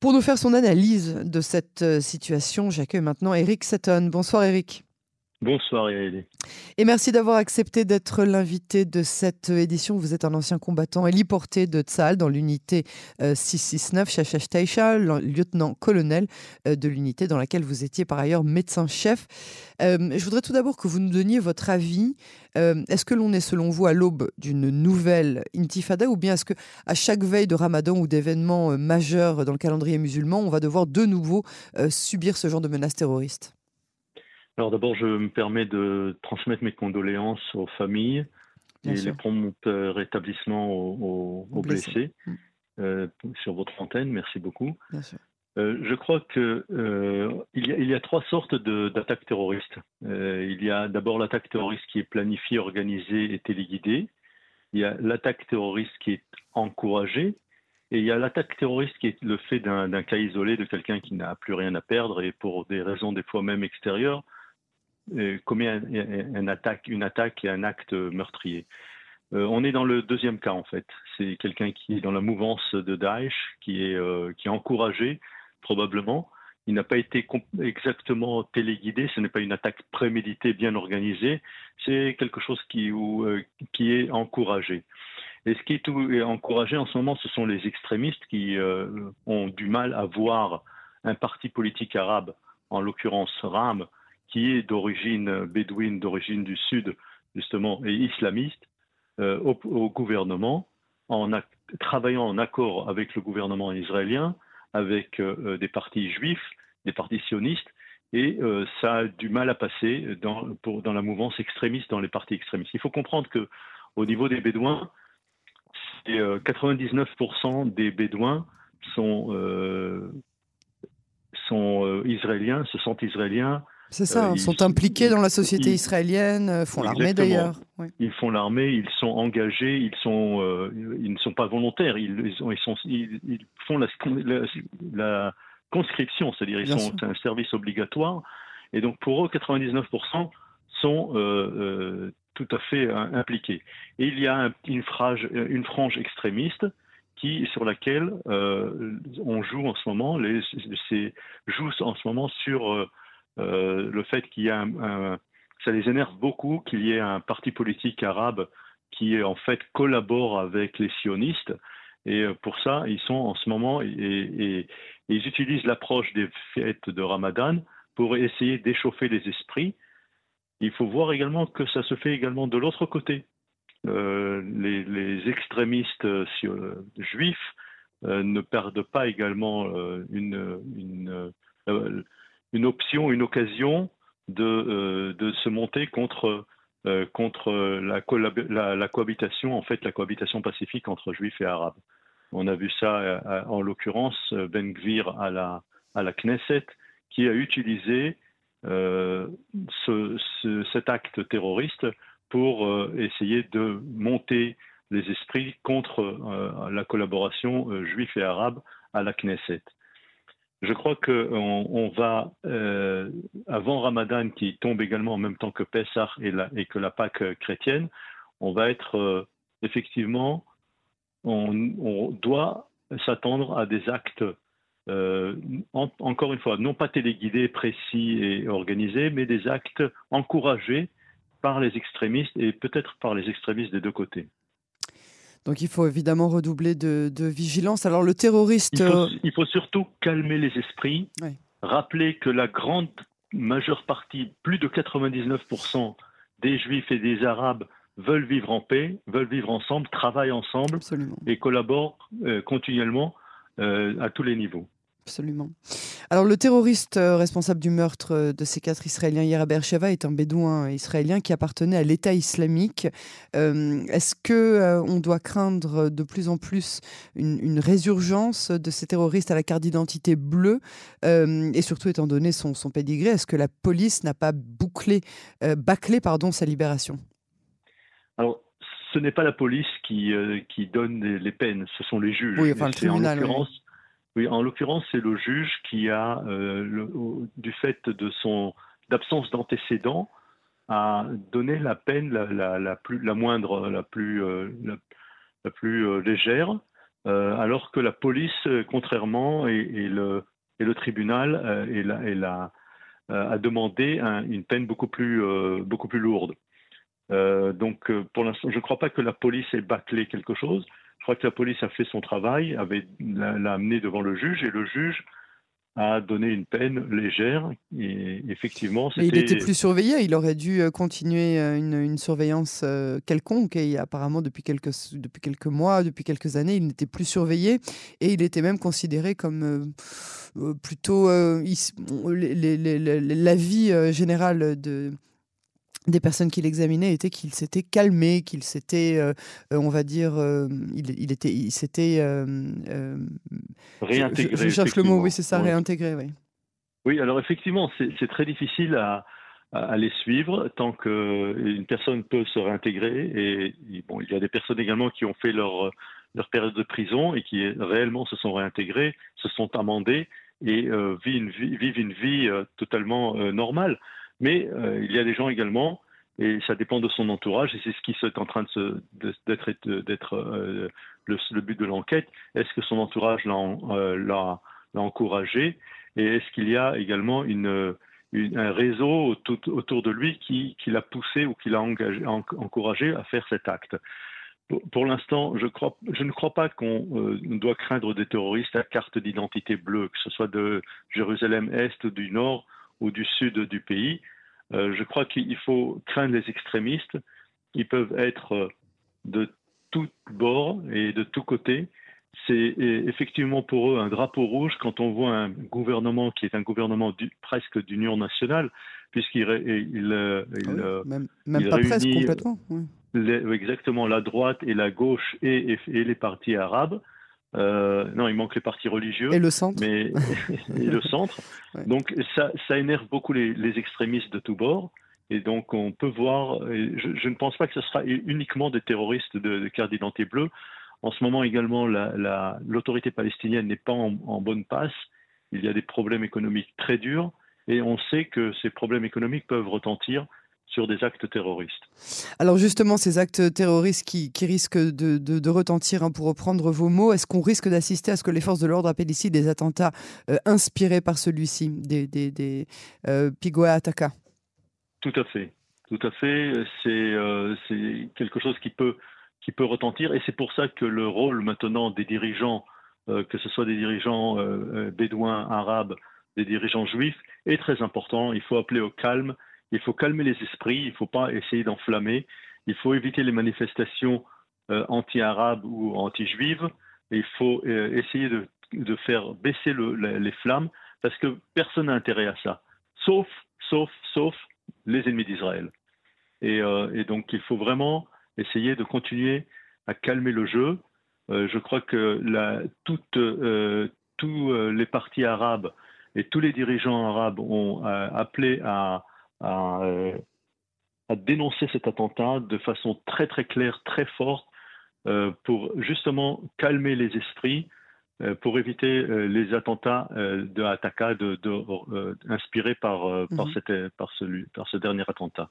Pour nous faire son analyse de cette euh, situation, j'accueille maintenant Eric Seton. Bonsoir Eric. Bonsoir Yaeli. Et merci d'avoir accepté d'être l'invité de cette édition. Vous êtes un ancien combattant héliporté de Tsal dans l'unité 669 Shashash Taisha, lieutenant-colonel euh, de l'unité dans laquelle vous étiez par ailleurs médecin-chef. Euh, je voudrais tout d'abord que vous nous donniez votre avis. Euh, est-ce que l'on est selon vous à l'aube d'une nouvelle intifada ou bien est-ce que à chaque veille de Ramadan ou d'événements majeurs dans le calendrier musulman, on va devoir de nouveau subir ce genre de menaces terroristes alors d'abord, je me permets de transmettre mes condoléances aux familles et les prompts rétablissements aux, blessés, mm. euh, sur votre antenne. Merci beaucoup. Euh, je crois qu'il euh, y, a, il y a trois sortes d'attaques terroristes. il y a d'abord l'attaque terroriste qui est planifiée, organisée et téléguidée. Il y a l'attaque terroriste qui est encouragée. Et il y a l'attaque terroriste qui est le fait d'un cas isolé de quelqu'un qui n'a plus rien à perdre et pour des raisons des fois même extérieures euh, commet un, attaque, une attaque et un acte meurtrier. Euh, on est dans le deuxième cas en fait. C'est quelqu'un qui est dans la mouvance de Daesh, qui est, euh, encouragé probablement. Il n'a pas été exactement téléguidé, ce n'est pas une attaque préméditée, bien organisée, c'est quelque chose qui, qui est encouragé. Et ce qui est, est, encouragé en ce moment, ce sont les extrémistes qui ont du mal à voir un parti politique arabe, en l'occurrence RAM, qui est d'origine bédouine, d'origine du Sud, justement, et islamiste, euh, au, gouvernement, en travaillant en accord avec le gouvernement israélien, avec euh, des partis juifs, des partis sionistes, et euh, ça a du mal à passer dans la mouvance extrémiste, dans les partis extrémistes. Il faut comprendre que au niveau des Bédouins, 99% des Bédouins sont, sont israéliens, se sentent israéliens, c'est ça, euh, ils sont impliqués dans la société israélienne, euh, font l'armée d'ailleurs. Ils font l'armée, ils sont engagés, ils, sont, euh, ils ne sont pas volontaires, ils, ils, sont, ils font la, la, conscription, c'est-à-dire ils sont un service obligatoire. Et donc pour eux, 99% sont tout à fait impliqués. Et il y a une, frange, une frange extrémiste qui, sur laquelle on joue en ce moment, les, joue en ce moment sur euh, le fait qu'il y a un, ça les énerve beaucoup qu'il y ait un parti politique arabe qui en fait collabore avec les sionistes. Et euh, pour ça, ils sont en ce moment et, ils utilisent l'approche des fêtes de Ramadan pour essayer d'échauffer les esprits. Il faut voir également que ça se fait également de l'autre côté. Euh, les, extrémistes juifs ne perdent pas également une une option, une occasion de, euh, se monter contre, euh, la, cohabitation, en fait, la cohabitation pacifique entre juifs et arabes. On a vu ça, euh, en l'occurrence, Ben Gvir à la, Knesset, qui a utilisé ce, cet acte terroriste pour essayer de monter les esprits contre la collaboration juif et arabe à la Knesset. Je crois qu'on on va, euh, avant Ramadan, qui tombe également en même temps que Pessah et, que la Pâque chrétienne, on va être euh, effectivement, on, doit s'attendre à des actes, euh, encore une fois, non pas téléguidés, précis et organisés, mais des actes encouragés par les extrémistes et peut-être par les extrémistes des deux côtés. Donc il faut évidemment redoubler de, vigilance. Alors le terroriste... Euh, il faut, surtout calmer les esprits, rappeler que la grande majeure partie, plus de 99% des juifs et des arabes veulent vivre en paix, veulent vivre ensemble, travaillent ensemble et collaborent euh, continuellement euh, à tous les niveaux. Absolument. Alors, le terroriste euh, responsable du meurtre euh, de ces quatre Israéliens hier à Beersheba est un bédouin israélien qui appartenait à l'État islamique. Euh, est-ce que on doit craindre de plus en plus une, résurgence de ces terroristes à la carte d'identité bleue? Et surtout, étant donné son, son pédigré, est-ce que la police n'a pas bouclé, bâclé pardon, sa libération? Alors, ce n'est pas la police qui, qui donne les, peines, ce sont les juges. Oui, enfin, le tribunal. Oui, en l'occurrence, c'est le juge qui a, euh, du fait de son d'absence d'antécédents, a donné la peine la, plus, la moindre, la plus, euh, la, plus euh, légère, alors que la police, contrairement, et, le, et le tribunal a demandé une peine beaucoup plus, beaucoup plus lourde. donc, pour l'instant, je ne crois pas que la police ait bâclé quelque chose. Crois que la police a fait son travail, avait l'a amené devant le juge, et le juge a donné une peine légère. Et effectivement, il était plus surveillé. Il aurait dû euh, continuer euh, une, surveillance euh, quelconque. Et apparemment, depuis quelques, depuis quelques mois, depuis quelques années, il n'était plus surveillé. Et il était même considéré comme plutôt la vie générale de des personnes qui l'examinaient étaient qu'il s'était calmé, qu'il s'était, euh, euh, on va dire, euh, il, était, il s'était réintégré. Je, cherche le mot, oui, c'est ça, réintégré, oui. Oui, alors effectivement, c'est très difficile à, à, les suivre tant qu'une personne peut se réintégrer. Et, bon, il y a des personnes également qui ont fait leur, leur période de prison et qui réellement se sont réintégrées, se sont amendées et vivent une vie, vivent une vie totalement normale. Mais euh, il y a des gens également, et ça dépend de son entourage, et c'est ce qui est en train d'être euh, le, but de l'enquête. Est-ce que son entourage l'a euh, encouragé? Et est-ce qu'il y a également un réseau autour de lui qui, l'a poussé ou qui l'a encouragé à faire cet acte? Pour, l'instant, je, ne crois pas qu'on doit craindre des terroristes à carte d'identité bleue, que ce soit de Jérusalem-Est ou du Nord ou du sud du pays. Euh, je crois qu'il faut craindre les extrémistes. Ils peuvent être euh, de tous bords et de tous côtés. C'est effectivement pour eux un drapeau rouge quand on voit un gouvernement qui est un gouvernement presque d'union nationale, puisqu'il il, euh, ah même, pas presque complètement. exactement la droite et la gauche et les partis arabes. Euh, non, il manque les partis religieux. Et le centre. Mais, et le centre. Donc ça, ça, énerve beaucoup les, les, extrémistes de tous bords. Et donc on peut voir, je, je, ne pense pas que ce sera uniquement des terroristes de, de carte d'identité bleue. En ce moment également, l'autorité la, palestinienne n'est pas en, en bonne passe. Il y a des problèmes économiques très durs. Et on sait que ces problèmes économiques peuvent retentir sur des actes terroristes. Alors justement, ces actes terroristes qui, risquent de, retentir, hein, pour reprendre vos mots, est-ce qu'on risque d'assister à ce que les forces de l'ordre appellent ici des attentats euh, inspirés par celui-ci, des, des, des euh, Ataka Tout à fait, tout à fait. Euh, c'est quelque chose qui peut, qui peut retentir et c'est pour ça que le rôle maintenant des dirigeants, que ce soit des dirigeants bédouins, arabes, des dirigeants juifs, est très important. Il faut appeler au calme il faut calmer les esprits, il ne faut pas essayer d'enflammer, il faut éviter les manifestations euh, anti-arabes ou anti-juives, il faut euh, essayer de, faire baisser les flammes, parce que personne n'a intérêt à ça, sauf, sauf, sauf les ennemis d'Israël. Et, euh, donc il faut vraiment essayer de continuer à calmer le jeu. je crois que toutes, tous les partis arabes et tous les dirigeants arabes ont appelé à, euh, à, dénoncer cet attentat de façon très très claire, très forte, euh, pour justement calmer les esprits, euh, pour éviter les attentats de Ataka de, inspirés par, par, mhm. cette, par, celui, par ce dernier attentat.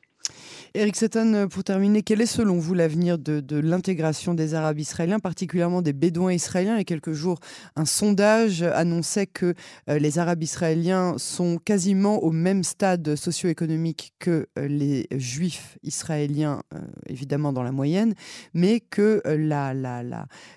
Eric Seton, euh, pour terminer, quel est selon vous l'avenir de, l'intégration des Arabes israéliens, particulièrement des Bédouins israéliens? Il y a quelques jours, un sondage annonçait que euh, les Arabes israéliens sont quasiment au même stade socio-économique que euh, les Juifs israéliens, évidemment dans la moyenne, mais que la, la,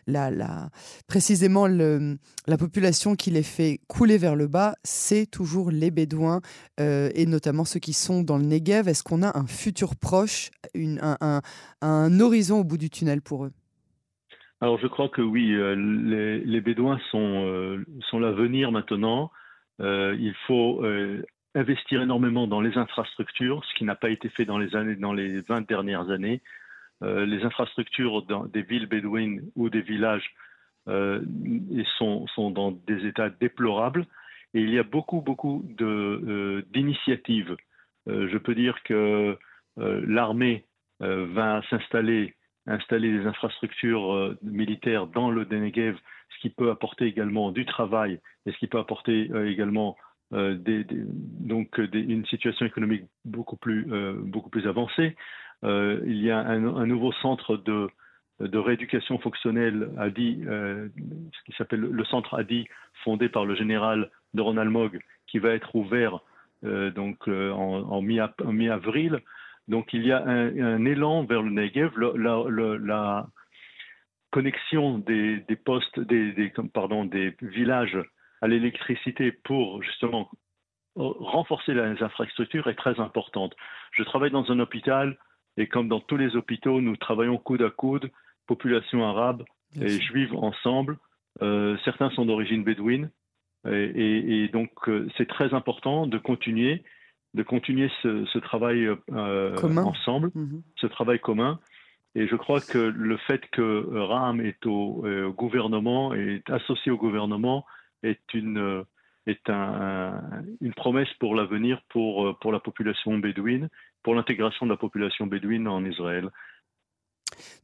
la, précisément la population qui les fait couler vers le bas, c'est toujours les Bédouins, et notamment ceux qui sont dans le Negev. Est-ce qu'on a un futur proche, un, horizon au bout du tunnel pour eux? Alors je crois que oui, euh, les, Bédouins sont, euh, sont l'avenir maintenant. Euh, il faut investir énormément dans les infrastructures, ce qui n'a pas été fait dans les, années, dans les 20 dernières années. les infrastructures dans des villes bédouines ou des villages sont, sont dans des états déplorables. Et il y a beaucoup, beaucoup d'initiatives. je peux dire que l'armée euh, va s'installer, installer des infrastructures euh, militaires dans le Negev, ce qui peut apporter également du travail et ce qui peut apporter également des, donc une situation économique beaucoup plus, beaucoup plus avancée. il y a un, nouveau centre de, rééducation fonctionnelle ADI, ce qui s'appelle le centre ADI, fondé par le général de Ronald Mogg, qui va être ouvert donc en, mi-avril. Donc il y a un, élan vers le Negev. la, connexion des, postes, des, pardon, des villages à l'électricité pour justement renforcer les infrastructures est très importante. Je travaille dans un hôpital et comme dans tous les hôpitaux, nous travaillons coude à coude, population arabe et juive ensemble. Euh, certains sont d'origine bédouine et, donc euh, c'est très important de continuer, de continuer ce, travail euh, ensemble, mhm. ce travail commun. Et je crois que le fait que RAM est au, gouvernement, est associé au gouvernement, est une, est une promesse pour l'avenir pour, pour la population bédouine, pour l'intégration de la population bédouine en Israël.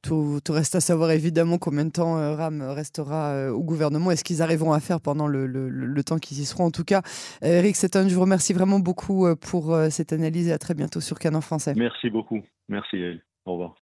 Tout, reste à savoir évidemment combien de temps euh, RAM restera euh, au gouvernement et ce qu'ils arriveront à faire pendant le, temps qu'ils y seront. En tout cas, Eric Seton, je vous remercie vraiment beaucoup euh, pour cette analyse et à très bientôt sur Canon Français. Merci beaucoup. Merci. Au revoir.